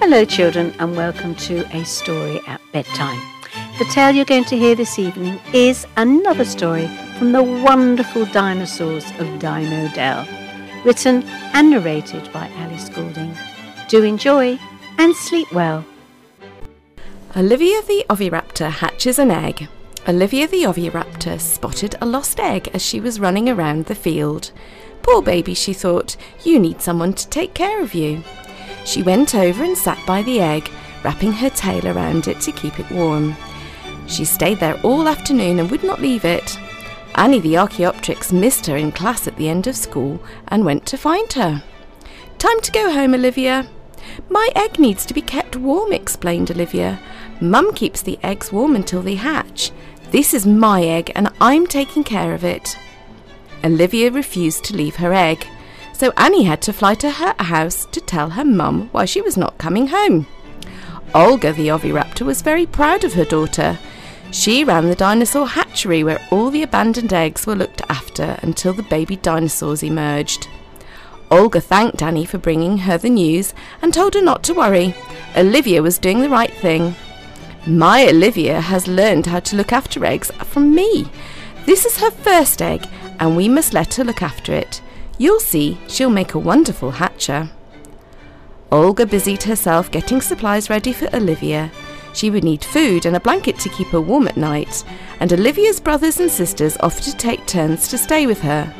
Hello, children, and welcome to A Story at Bedtime. The tale you're going to hear this evening is another story from the wonderful dinosaurs of Dino Dell, written and narrated by Alice Goulding. Do enjoy and sleep well. Olivia the oviraptor hatches an egg. Olivia the oviraptor spotted a lost egg as she was running around the field. Poor baby, she thought, you need someone to take care of you. She went over and sat by the egg, wrapping her tail around it to keep it warm. She stayed there all afternoon and would not leave it. Annie the Archaeopteryx missed her in class at the end of school and went to find her. Time to go home, Olivia. My egg needs to be kept warm, explained Olivia. Mum keeps the eggs warm until they hatch. This is my egg and I'm taking care of it. Olivia refused to leave her egg so Annie had to fly to her house to tell her mum why she was not coming home. Olga the oviraptor was very proud of her daughter. She ran the dinosaur hatchery where all the abandoned eggs were looked after until the baby dinosaurs emerged. Olga thanked Annie for bringing her the news and told her not to worry. Olivia was doing the right thing. My Olivia has learned how to look after eggs from me. This is her first egg, and we must let her look after it. You'll see she'll make a wonderful hatcher. Olga busied herself getting supplies ready for Olivia. She would need food and a blanket to keep her warm at night, and Olivia's brothers and sisters offered to take turns to stay with her.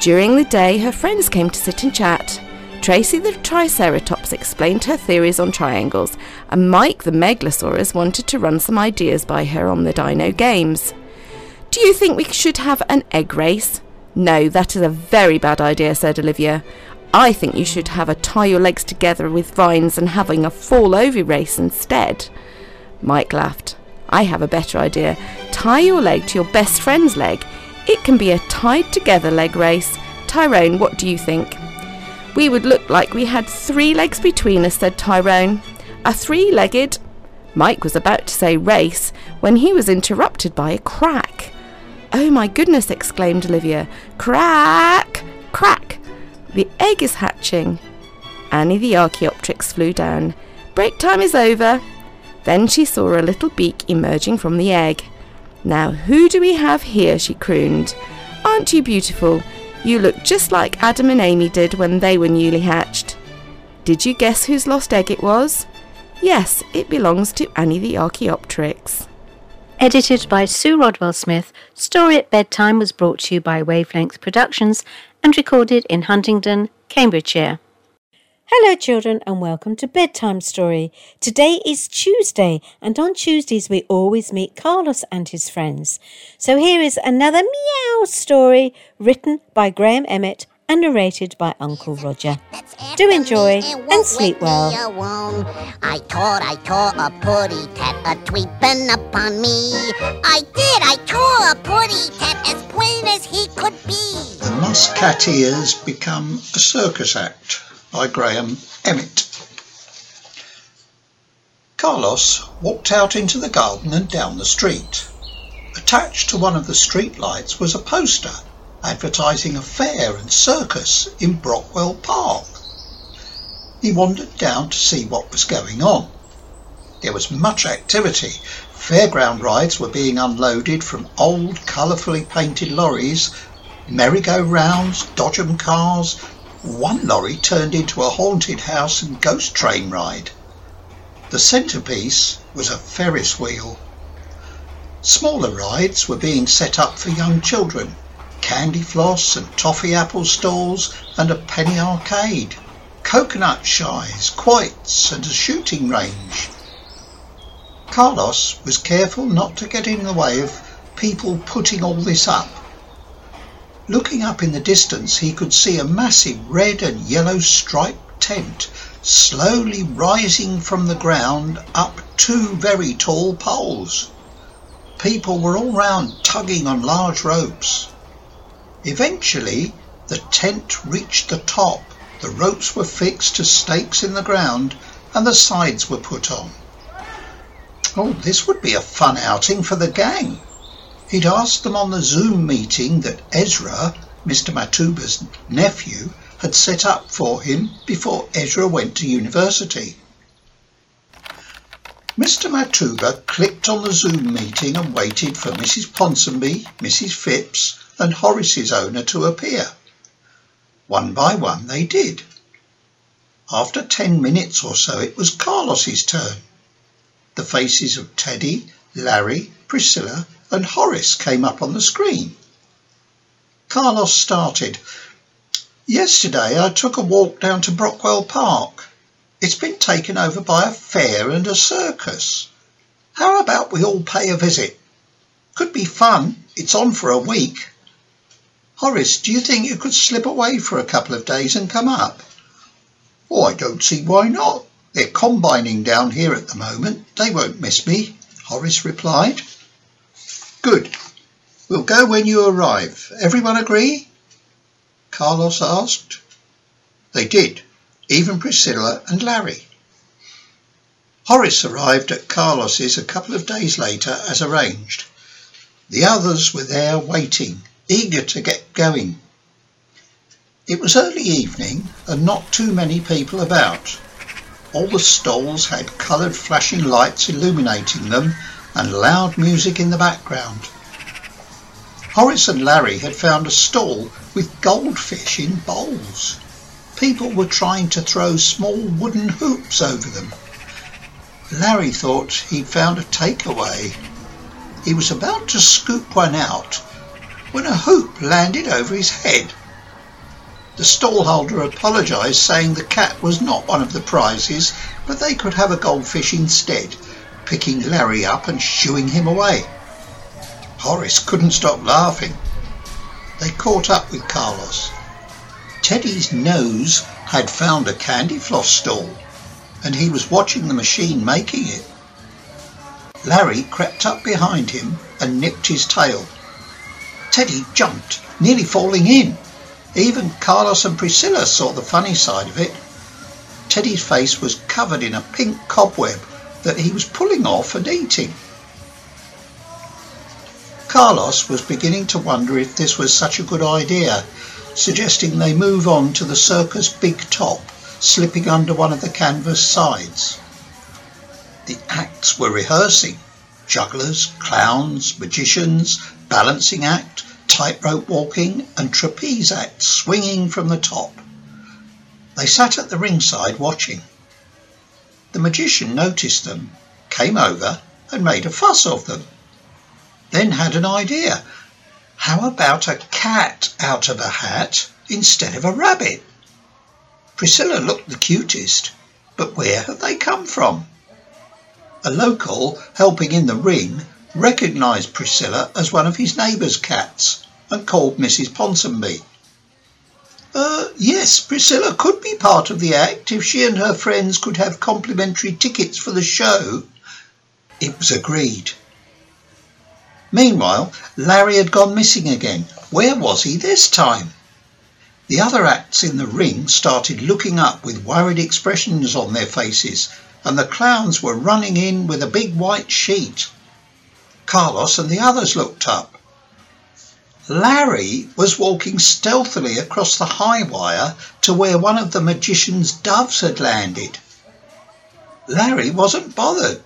During the day, her friends came to sit and chat. Tracy the Triceratops explained her theories on triangles, and Mike the Megalosaurus wanted to run some ideas by her on the Dino Games. Do you think we should have an egg race? No, that is a very bad idea, said Olivia. I think you should have a tie your legs together with vines and having a fall over race instead. Mike laughed. I have a better idea. Tie your leg to your best friend's leg. It can be a tied together leg race. Tyrone, what do you think? We would look like we had three legs between us, said Tyrone. A three legged. Mike was about to say race when he was interrupted by a crack. Oh my goodness, exclaimed Olivia. Crack! Crack! The egg is hatching. Annie the Archaeopteryx flew down. Break time is over. Then she saw a little beak emerging from the egg. Now, who do we have here? she crooned. Aren't you beautiful? You look just like Adam and Amy did when they were newly hatched. Did you guess whose lost egg it was? Yes, it belongs to Annie the Archaeopteryx. Edited by Sue Rodwell Smith, Story at Bedtime was brought to you by Wavelength Productions and recorded in Huntingdon, Cambridgeshire. Hello, children, and welcome to Bedtime Story. Today is Tuesday, and on Tuesdays we always meet Carlos and his friends. So here is another meow story written by Graham Emmett and narrated by Uncle Roger. Do enjoy and sleep well. I thought I saw a putty tat a tweeping upon me. I did, I saw a putty tat as plain as he could be. The Musketeers Become a Circus Act by Graham Emmett. Carlos walked out into the garden and down the street. Attached to one of the street lights was a poster advertising a fair and circus in Brockwell Park. He wandered down to see what was going on. There was much activity. Fairground rides were being unloaded from old, colourfully painted lorries, merry-go-rounds, dodgem cars. One lorry turned into a haunted house and ghost train ride. The centrepiece was a Ferris wheel. Smaller rides were being set up for young children candy floss and toffee apple stalls and a penny arcade, coconut shies, quoits and a shooting range. Carlos was careful not to get in the way of people putting all this up. Looking up in the distance, he could see a massive red and yellow striped tent slowly rising from the ground up two very tall poles. People were all round tugging on large ropes. Eventually, the tent reached the top. The ropes were fixed to stakes in the ground and the sides were put on. Oh, this would be a fun outing for the gang. He'd asked them on the Zoom meeting that Ezra, Mr. Matuba's nephew, had set up for him before Ezra went to university. Mr. Matuba clicked on the Zoom meeting and waited for Mrs. Ponsonby, Mrs. Phipps, and Horace's owner to appear. One by one they did. After ten minutes or so, it was Carlos's turn. The faces of Teddy, Larry, Priscilla, and Horace came up on the screen. Carlos started. Yesterday I took a walk down to Brockwell Park. It's been taken over by a fair and a circus. How about we all pay a visit? Could be fun. It's on for a week. Horace, do you think you could slip away for a couple of days and come up? Oh, I don't see why not. They're combining down here at the moment. They won't miss me, Horace replied. Good. We'll go when you arrive. Everyone agree? Carlos asked. They did, even Priscilla and Larry. Horace arrived at Carlos's a couple of days later as arranged. The others were there waiting, eager to get going. It was early evening and not too many people about. All the stalls had coloured flashing lights illuminating them and loud music in the background. Horace and Larry had found a stall with goldfish in bowls. People were trying to throw small wooden hoops over them. Larry thought he'd found a takeaway. He was about to scoop one out when a hoop landed over his head. The stallholder apologised, saying the cat was not one of the prizes, but they could have a goldfish instead, picking Larry up and shooing him away. Horace couldn't stop laughing. They caught up with Carlos. Teddy's nose had found a candy floss stall, and he was watching the machine making it. Larry crept up behind him and nipped his tail. Teddy jumped, nearly falling in. Even Carlos and Priscilla saw the funny side of it. Teddy's face was covered in a pink cobweb that he was pulling off and eating. Carlos was beginning to wonder if this was such a good idea, suggesting they move on to the circus big top, slipping under one of the canvas sides. The acts were rehearsing. Jugglers, clowns, magicians, balancing act, tightrope walking and trapeze act swinging from the top. They sat at the ringside watching. The magician noticed them, came over and made a fuss of them. Then had an idea. How about a cat out of a hat instead of a rabbit? Priscilla looked the cutest, but where had they come from? A local helping in the ring recognised Priscilla as one of his neighbour's cats and called Mrs. Ponsonby. Uh, yes, Priscilla could be part of the act if she and her friends could have complimentary tickets for the show. It was agreed. Meanwhile, Larry had gone missing again. Where was he this time? The other acts in the ring started looking up with worried expressions on their faces, and the clowns were running in with a big white sheet. Carlos and the others looked up. Larry was walking stealthily across the high wire to where one of the magician's doves had landed. Larry wasn't bothered.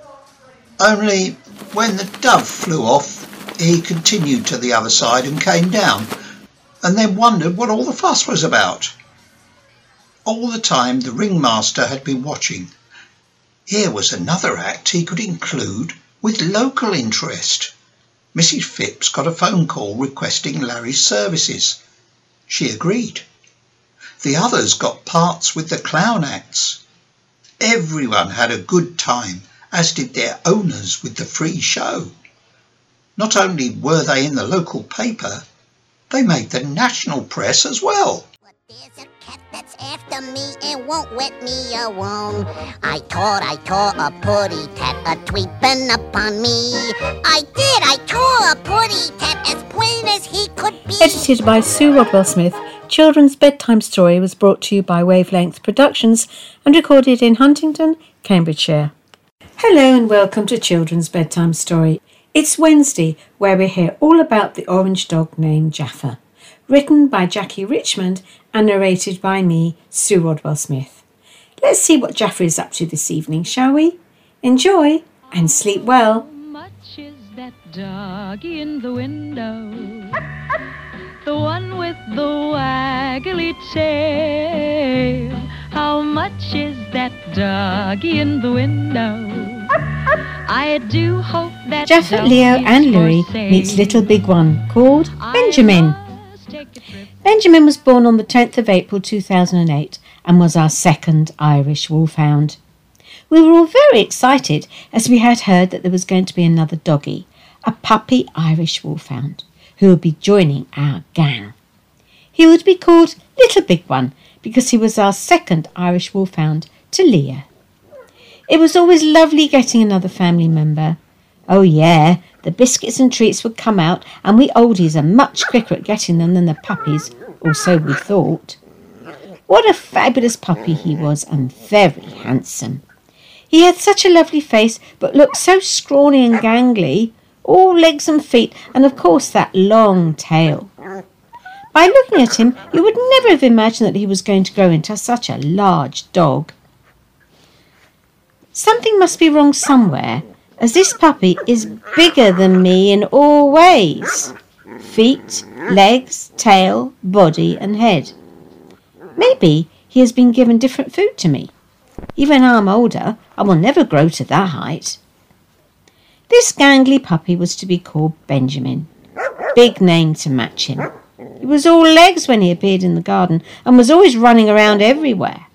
Only when the dove flew off, he continued to the other side and came down, and then wondered what all the fuss was about. All the time the ringmaster had been watching. Here was another act he could include with local interest. Mrs. Phipps got a phone call requesting Larry's services. She agreed. The others got parts with the clown acts. Everyone had a good time, as did their owners with the free show. Not only were they in the local paper, they made the national press as well. After me and won't let me alone. I taught, I taught a putty tat a tweeping upon me. I did, I tore a putty tat as plain as he could be. Edited by Sue Rodwell Smith, Children's Bedtime Story was brought to you by Wavelength Productions and recorded in Huntingdon, Cambridgeshire. Hello and welcome to Children's Bedtime Story. It's Wednesday, where we hear all about the orange dog named Jaffa, written by Jackie Richmond and narrated by me, Sue Rodwell Smith. Let's see what Jaffa is up to this evening, shall we? Enjoy! and sleep well. much is that doggy in the window? The one with the waggly tail. How much is that doggy in the window? I do hope that Jaffa, Leo, and for Louis meets little big one called Benjamin. Benjamin was born on the 10th of April 2008 and was our second Irish wolfhound. We were all very excited as we had heard that there was going to be another doggy, a puppy Irish wolfhound, who would be joining our gang. He would be called Little Big One because he was our second Irish wolfhound to Leo. It was always lovely getting another family member. Oh, yeah, the biscuits and treats would come out, and we oldies are much quicker at getting them than the puppies, or so we thought. What a fabulous puppy he was, and very handsome. He had such a lovely face, but looked so scrawny and gangly, all legs and feet, and of course that long tail. By looking at him, you would never have imagined that he was going to grow into such a large dog. Something must be wrong somewhere, as this puppy is bigger than me in all ways feet, legs, tail, body, and head. Maybe he has been given different food to me. Even I'm older, I will never grow to that height. This gangly puppy was to be called Benjamin. Big name to match him. He was all legs when he appeared in the garden and was always running around everywhere.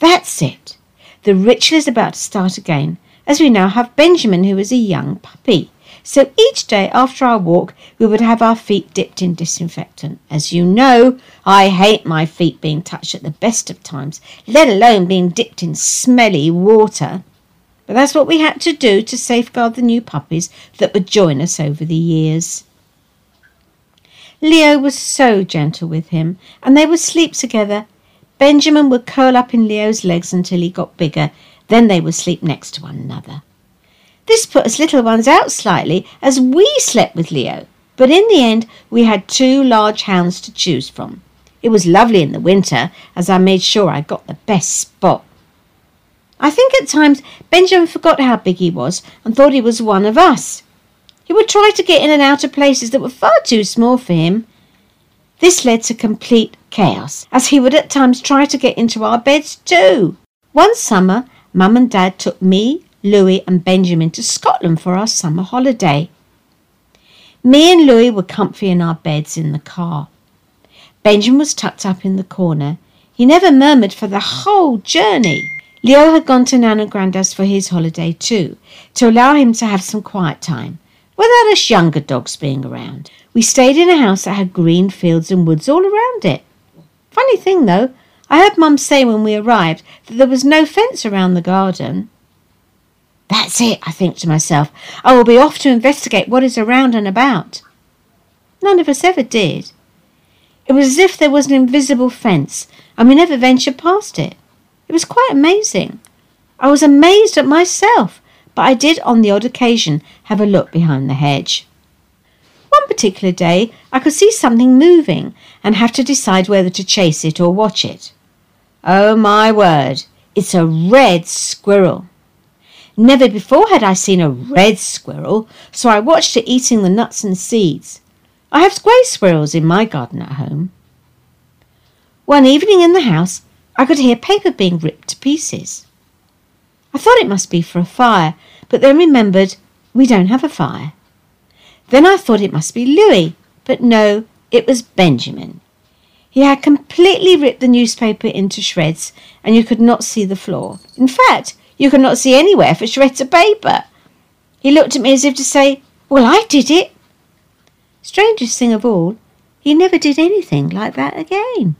That's it. The ritual is about to start again, as we now have Benjamin, who is a young puppy. So each day after our walk, we would have our feet dipped in disinfectant. As you know, I hate my feet being touched at the best of times, let alone being dipped in smelly water. But that's what we had to do to safeguard the new puppies that would join us over the years. Leo was so gentle with him, and they would sleep together. Benjamin would curl up in Leo's legs until he got bigger, then they would sleep next to one another. This put us little ones out slightly as we slept with Leo, but in the end we had two large hounds to choose from. It was lovely in the winter as I made sure I got the best spot. I think at times Benjamin forgot how big he was and thought he was one of us. He would try to get in and out of places that were far too small for him. This led to complete chaos, as he would at times try to get into our beds too. One summer, Mum and Dad took me, Louis, and Benjamin to Scotland for our summer holiday. Me and Louis were comfy in our beds in the car. Benjamin was tucked up in the corner. He never murmured for the whole journey. Leo had gone to Nan and Grandad's for his holiday too, to allow him to have some quiet time, without us younger dogs being around. We stayed in a house that had green fields and woods all around it. Funny thing though, I heard Mum say when we arrived that there was no fence around the garden. That's it, I think to myself. I will be off to investigate what is around and about. None of us ever did. It was as if there was an invisible fence, and we never ventured past it. It was quite amazing. I was amazed at myself, but I did on the odd occasion have a look behind the hedge. One particular day I could see something moving and have to decide whether to chase it or watch it. Oh my word, it's a red squirrel. Never before had I seen a red squirrel, so I watched it eating the nuts and seeds. I have grey squirrels in my garden at home. One evening in the house, I could hear paper being ripped to pieces. I thought it must be for a fire, but then remembered we don't have a fire. Then I thought it must be Louis, but no, it was Benjamin. He had completely ripped the newspaper into shreds, and you could not see the floor. In fact, you could not see anywhere for shreds of paper. He looked at me as if to say, Well, I did it. Strangest thing of all, he never did anything like that again.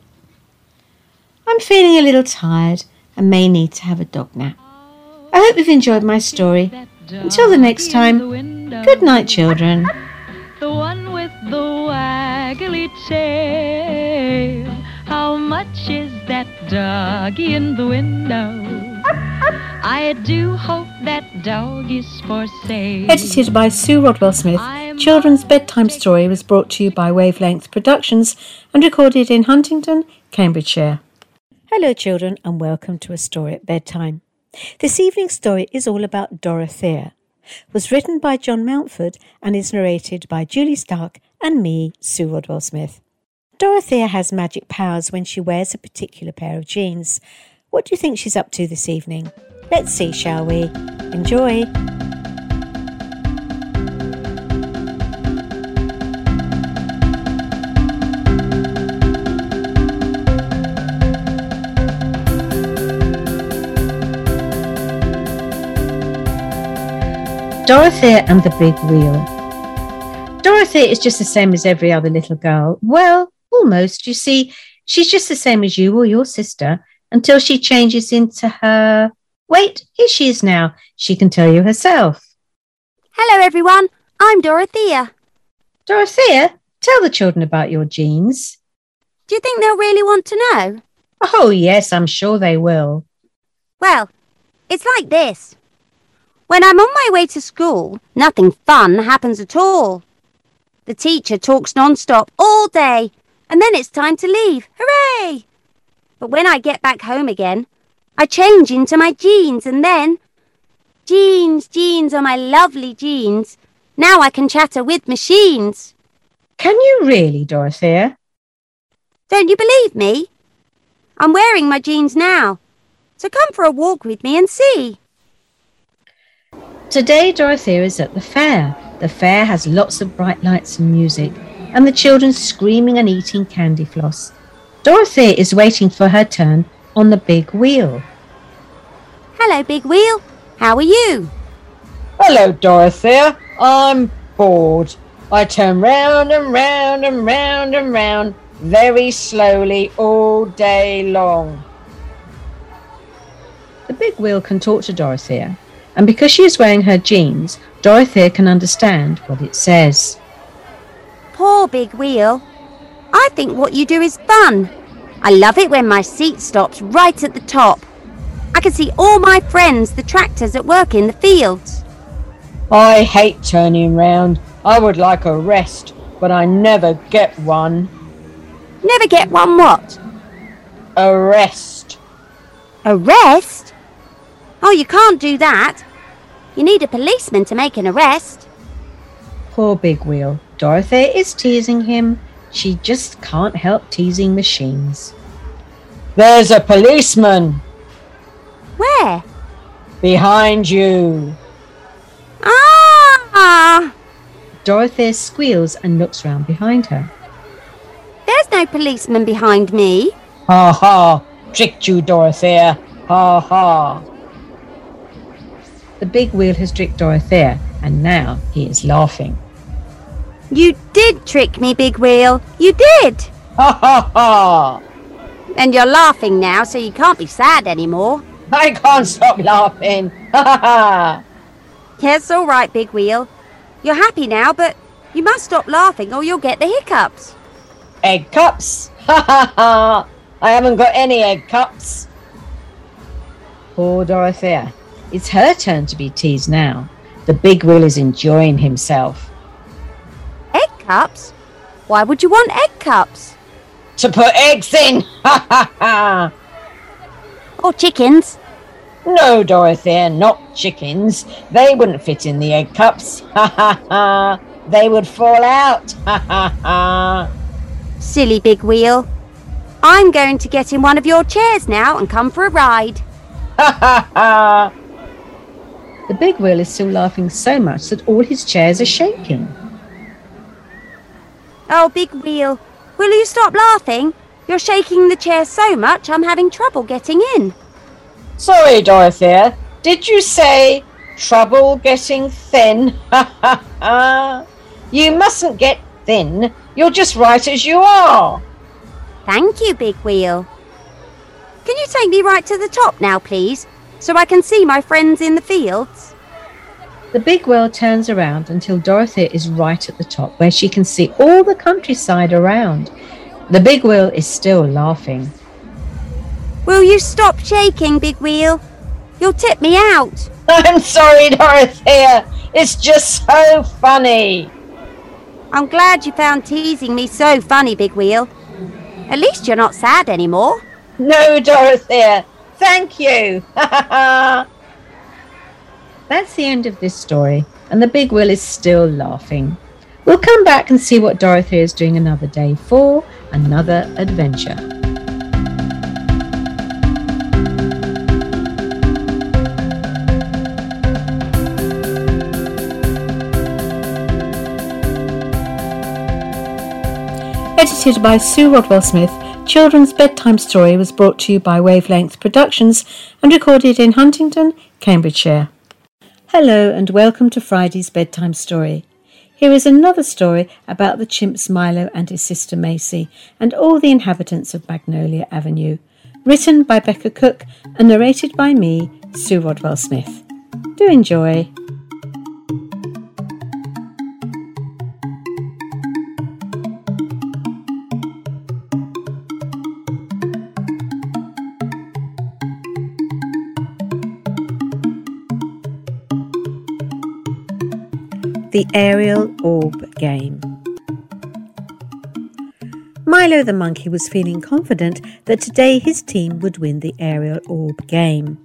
I'm feeling a little tired and may need to have a dog nap. I hope you've enjoyed my story. Until the next time, good night, children. The one with the waggly tail. How much is that doggy in the window? I do hope that dog is for sale. Edited by Sue Rodwell Smith, Children's Bedtime Story was brought to you by Wavelength Productions and recorded in Huntingdon, Cambridgeshire. Hello, children, and welcome to A Story at Bedtime. This evening's story is all about Dorothea. Was written by John Mountford and is narrated by Julie Stark and me, Sue Rodwell Smith. Dorothea has magic powers when she wears a particular pair of jeans. What do you think she's up to this evening? Let's see, shall we? Enjoy! Dorothea and the Big Wheel. Dorothea is just the same as every other little girl. Well, almost. You see, she's just the same as you or your sister until she changes into her. Wait, here she is now. She can tell you herself. Hello, everyone. I'm Dorothea. Dorothea, tell the children about your jeans. Do you think they'll really want to know? Oh, yes, I'm sure they will. Well, it's like this. When I'm on my way to school, nothing fun happens at all. The teacher talks non-stop all day, and then it's time to leave. Hooray! But when I get back home again, I change into my jeans and then... Jeans, jeans are my lovely jeans. Now I can chatter with machines. Can you really, Dorothea? Don't you believe me? I'm wearing my jeans now. So come for a walk with me and see. Today, Dorothea is at the fair. The fair has lots of bright lights and music, and the children screaming and eating candy floss. Dorothea is waiting for her turn on the big wheel. Hello, Big Wheel. How are you? Hello, Dorothea. I'm bored. I turn round and round and round and round very slowly all day long. The big wheel can talk to Dorothea, and because she is wearing her jeans, Dorothea can understand what it says. Poor Big Wheel. I think what you do is fun. I love it when my seat stops right at the top. I can see all my friends, the tractors at work in the fields. I hate turning round. I would like a rest, but I never get one. Never get one what? A rest. A rest? Oh, you can't do that. You need a policeman to make an arrest. Poor Big Wheel. Dorothea is teasing him. She just can't help teasing machines. There's a policeman Where? behind you. Ah! Dorothea squeals and looks round behind her. There's no policeman behind me. Ha ha. Tricked you, Dorothea. Ha ha. The big wheel has tricked Dorothea, and now he is laughing. You did trick me, Big Wheel. You did. Ha ha ha. And you're laughing now, so you can't be sad anymore. I can't stop laughing. Ha ha ha. Yes, all right, Big Wheel. You're happy now, but you must stop laughing or you'll get the hiccups. Egg cups. Ha ha ha. I haven't got any egg cups. Poor Dorothea. It's her turn to be teased now. The big wheel is enjoying himself. Egg cups? Why would you want egg cups? To put eggs in. Ha ha ha. Or chickens? No, Dorothea, not chickens. They wouldn't fit in the egg cups. Ha ha ha. They would fall out. Ha ha ha. Silly Big Wheel. I'm going to get in one of your chairs now and come for a ride. Ha ha ha. The big wheel is still laughing so much that all his chairs are shaking. Oh, Big Wheel, will you stop laughing? You're shaking the chair so much I'm having trouble getting in. Sorry, Dorothea. Did you say trouble getting thin? Ha ha ha. You mustn't get thin. You're just right as you are. Thank you, Big Wheel. Can you take me right to the top now, please, so I can see my friends in the fields? The big wheel turns around until Dorothea is right at the top where she can see all the countryside around. The big wheel is still laughing. Will you stop shaking, Big Wheel? You'll tip me out. I'm sorry, Dorothea. It's just so funny. I'm glad you found teasing me so funny, Big Wheel. At least you're not sad anymore. No, Dorothea. thank you. That's the end of this story, and the big wheel is still laughing. We'll come back and see what Dorothy is doing another day for another adventure. Edited by Sue Rodwell Smith, Children's Bedtime Story was brought to you by Wavelength Productions and recorded in Huntingdon, Cambridgeshire. Hello and welcome to Friday's Bedtime Story. Here is another story about the chimps Milo and his sister Macy and all the inhabitants of Magnolia Avenue, written by Becca Cook and narrated by me, Sue Rodwell Smith. Do enjoy. The Aerial Orb Game. Milo the monkey was feeling confident that today his team would win the Aerial Orb Game.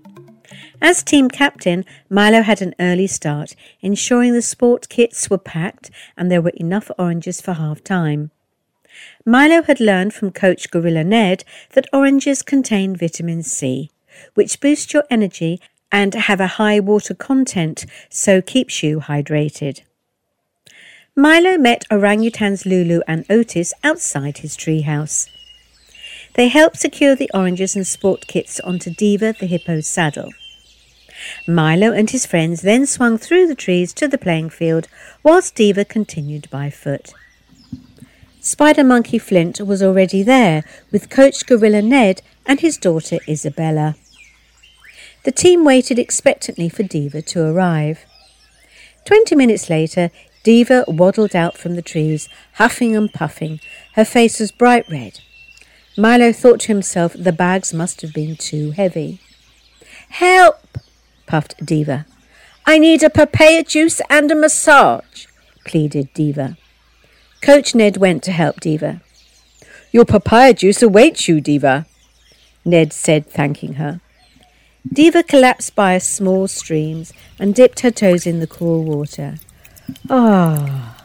As team captain, Milo had an early start, ensuring the sport kits were packed and there were enough oranges for half time. Milo had learned from coach Gorilla Ned that oranges contain vitamin C, which boosts your energy and have a high water content, so keeps you hydrated. Milo met orangutans Lulu and Otis outside his treehouse. They helped secure the oranges and sport kits onto Diva the hippo's saddle. Milo and his friends then swung through the trees to the playing field, whilst Diva continued by foot. Spider Monkey Flint was already there with Coach Gorilla Ned and his daughter Isabella. The team waited expectantly for Diva to arrive. Twenty minutes later, Diva waddled out from the trees, huffing and puffing. Her face was bright red. Milo thought to himself the bags must have been too heavy. Help! puffed Diva. I need a papaya juice and a massage, pleaded Diva. Coach Ned went to help Diva. Your papaya juice awaits you, Diva, Ned said, thanking her. Diva collapsed by a small stream and dipped her toes in the cool water. Ah.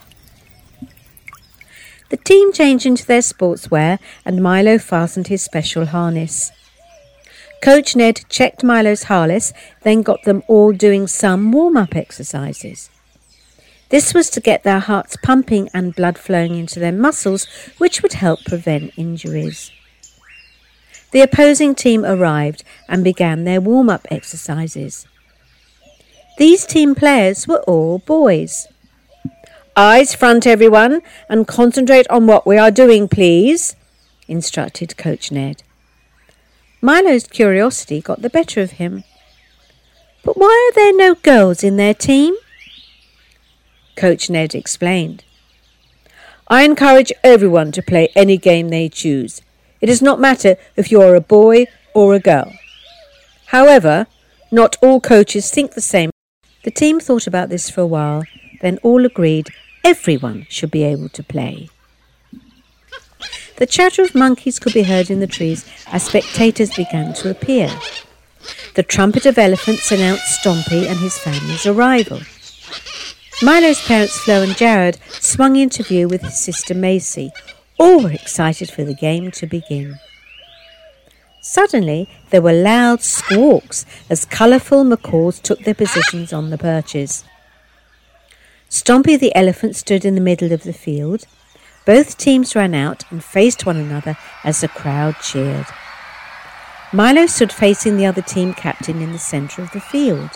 The team changed into their sportswear and Milo fastened his special harness. Coach Ned checked Milo's harness, then got them all doing some warm up exercises. This was to get their hearts pumping and blood flowing into their muscles, which would help prevent injuries. The opposing team arrived and began their warm up exercises. These team players were all boys. Eyes front, everyone, and concentrate on what we are doing, please, instructed Coach Ned. Milo's curiosity got the better of him. But why are there no girls in their team? Coach Ned explained. I encourage everyone to play any game they choose. It does not matter if you are a boy or a girl. However, not all coaches think the same. The team thought about this for a while, then all agreed everyone should be able to play. The chatter of monkeys could be heard in the trees as spectators began to appear. The trumpet of elephants announced Stompy and his family's arrival. Milo's parents, Flo and Jared, swung into view with his sister Macy. All were excited for the game to begin. Suddenly, there were loud squawks as colourful macaws took their positions on the perches. Stompy the elephant stood in the middle of the field. Both teams ran out and faced one another as the crowd cheered. Milo stood facing the other team captain in the centre of the field.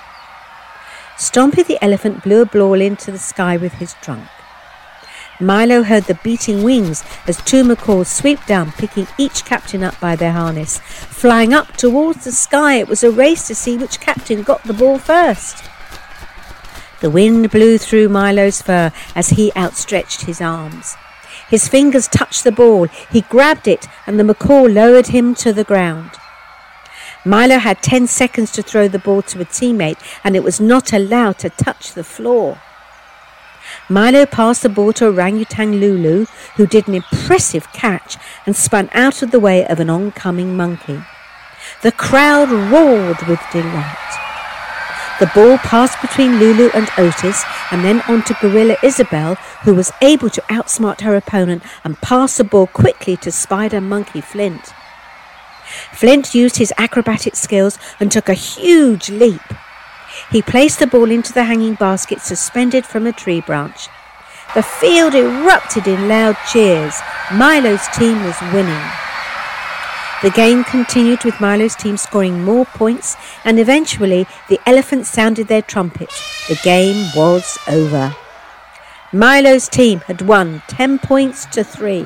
Stompy the elephant blew a ball into the sky with his trunk. Milo heard the beating wings as two macaws swooped down, picking each captain up by their harness. Flying up towards the sky, it was a race to see which captain got the ball first. The wind blew through Milo's fur as he outstretched his arms. His fingers touched the ball. He grabbed it, and the macaw lowered him to the ground. Milo had 10 seconds to throw the ball to a teammate, and it was not allowed to touch the floor. Milo passed the ball to orangutan Lulu, who did an impressive catch and spun out of the way of an oncoming monkey. The crowd roared with delight. The ball passed between Lulu and Otis and then on to Gorilla Isabel, who was able to outsmart her opponent and pass the ball quickly to Spider Monkey Flint. Flint used his acrobatic skills and took a huge leap. He placed the ball into the hanging basket suspended from a tree branch. The field erupted in loud cheers. Milo's team was winning. The game continued with Milo's team scoring more points, and eventually the elephants sounded their trumpets. The game was over. Milo's team had won 10 points to 3.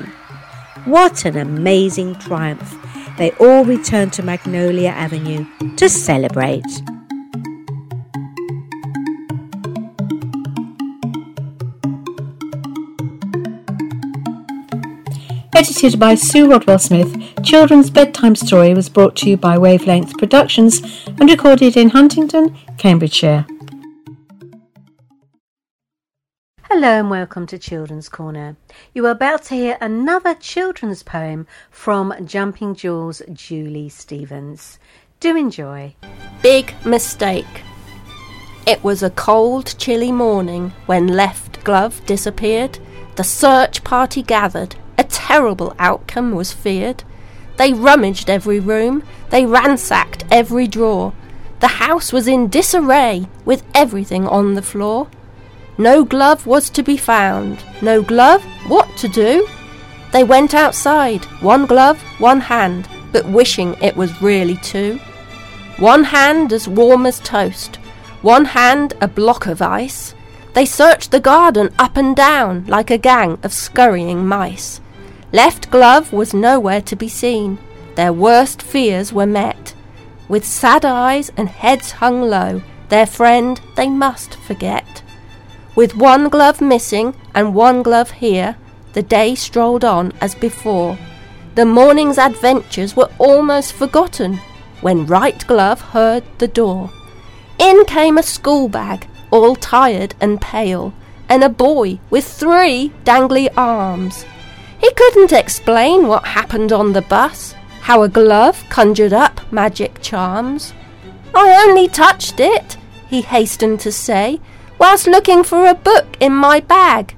What an amazing triumph! They all returned to Magnolia Avenue to celebrate. Edited by Sue Rodwell Smith, Children's Bedtime Story was brought to you by Wavelength Productions and recorded in Huntingdon, Cambridgeshire. Hello and welcome to Children's Corner. You are about to hear another children's poem from Jumping Jewel's Julie Stevens. Do enjoy. Big mistake. It was a cold, chilly morning when Left Glove disappeared. The search party gathered a terrible outcome was feared. They rummaged every room, they ransacked every drawer. The house was in disarray, with everything on the floor. No glove was to be found. No glove? What to do? They went outside, one glove, one hand, but wishing it was really two. One hand as warm as toast, one hand a block of ice. They searched the garden up and down like a gang of scurrying mice. Left glove was nowhere to be seen. Their worst fears were met. With sad eyes and heads hung low, their friend they must forget. With one glove missing and one glove here, the day strolled on as before. The morning's adventures were almost forgotten when Right Glove heard the door. In came a school bag, all tired and pale, and a boy with three dangly arms. He couldn't explain what happened on the bus, how a glove conjured up magic charms. I only touched it, he hastened to say, whilst looking for a book in my bag,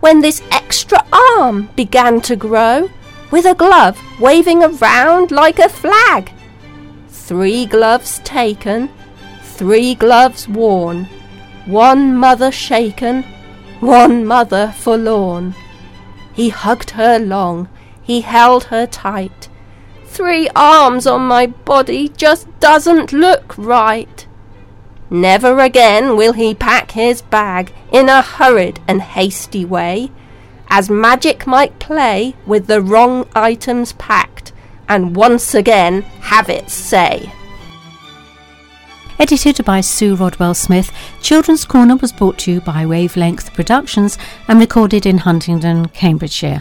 when this extra arm began to grow, with a glove waving around like a flag. Three gloves taken, three gloves worn, one mother shaken, one mother forlorn. He hugged her long, he held her tight. Three arms on my body just doesn't look right. Never again will he pack his bag in a hurried and hasty way, as magic might play with the wrong items packed, and once again have its say. Edited by Sue Rodwell Smith, Children's Corner was brought to you by Wavelength Productions and recorded in Huntingdon, Cambridgeshire.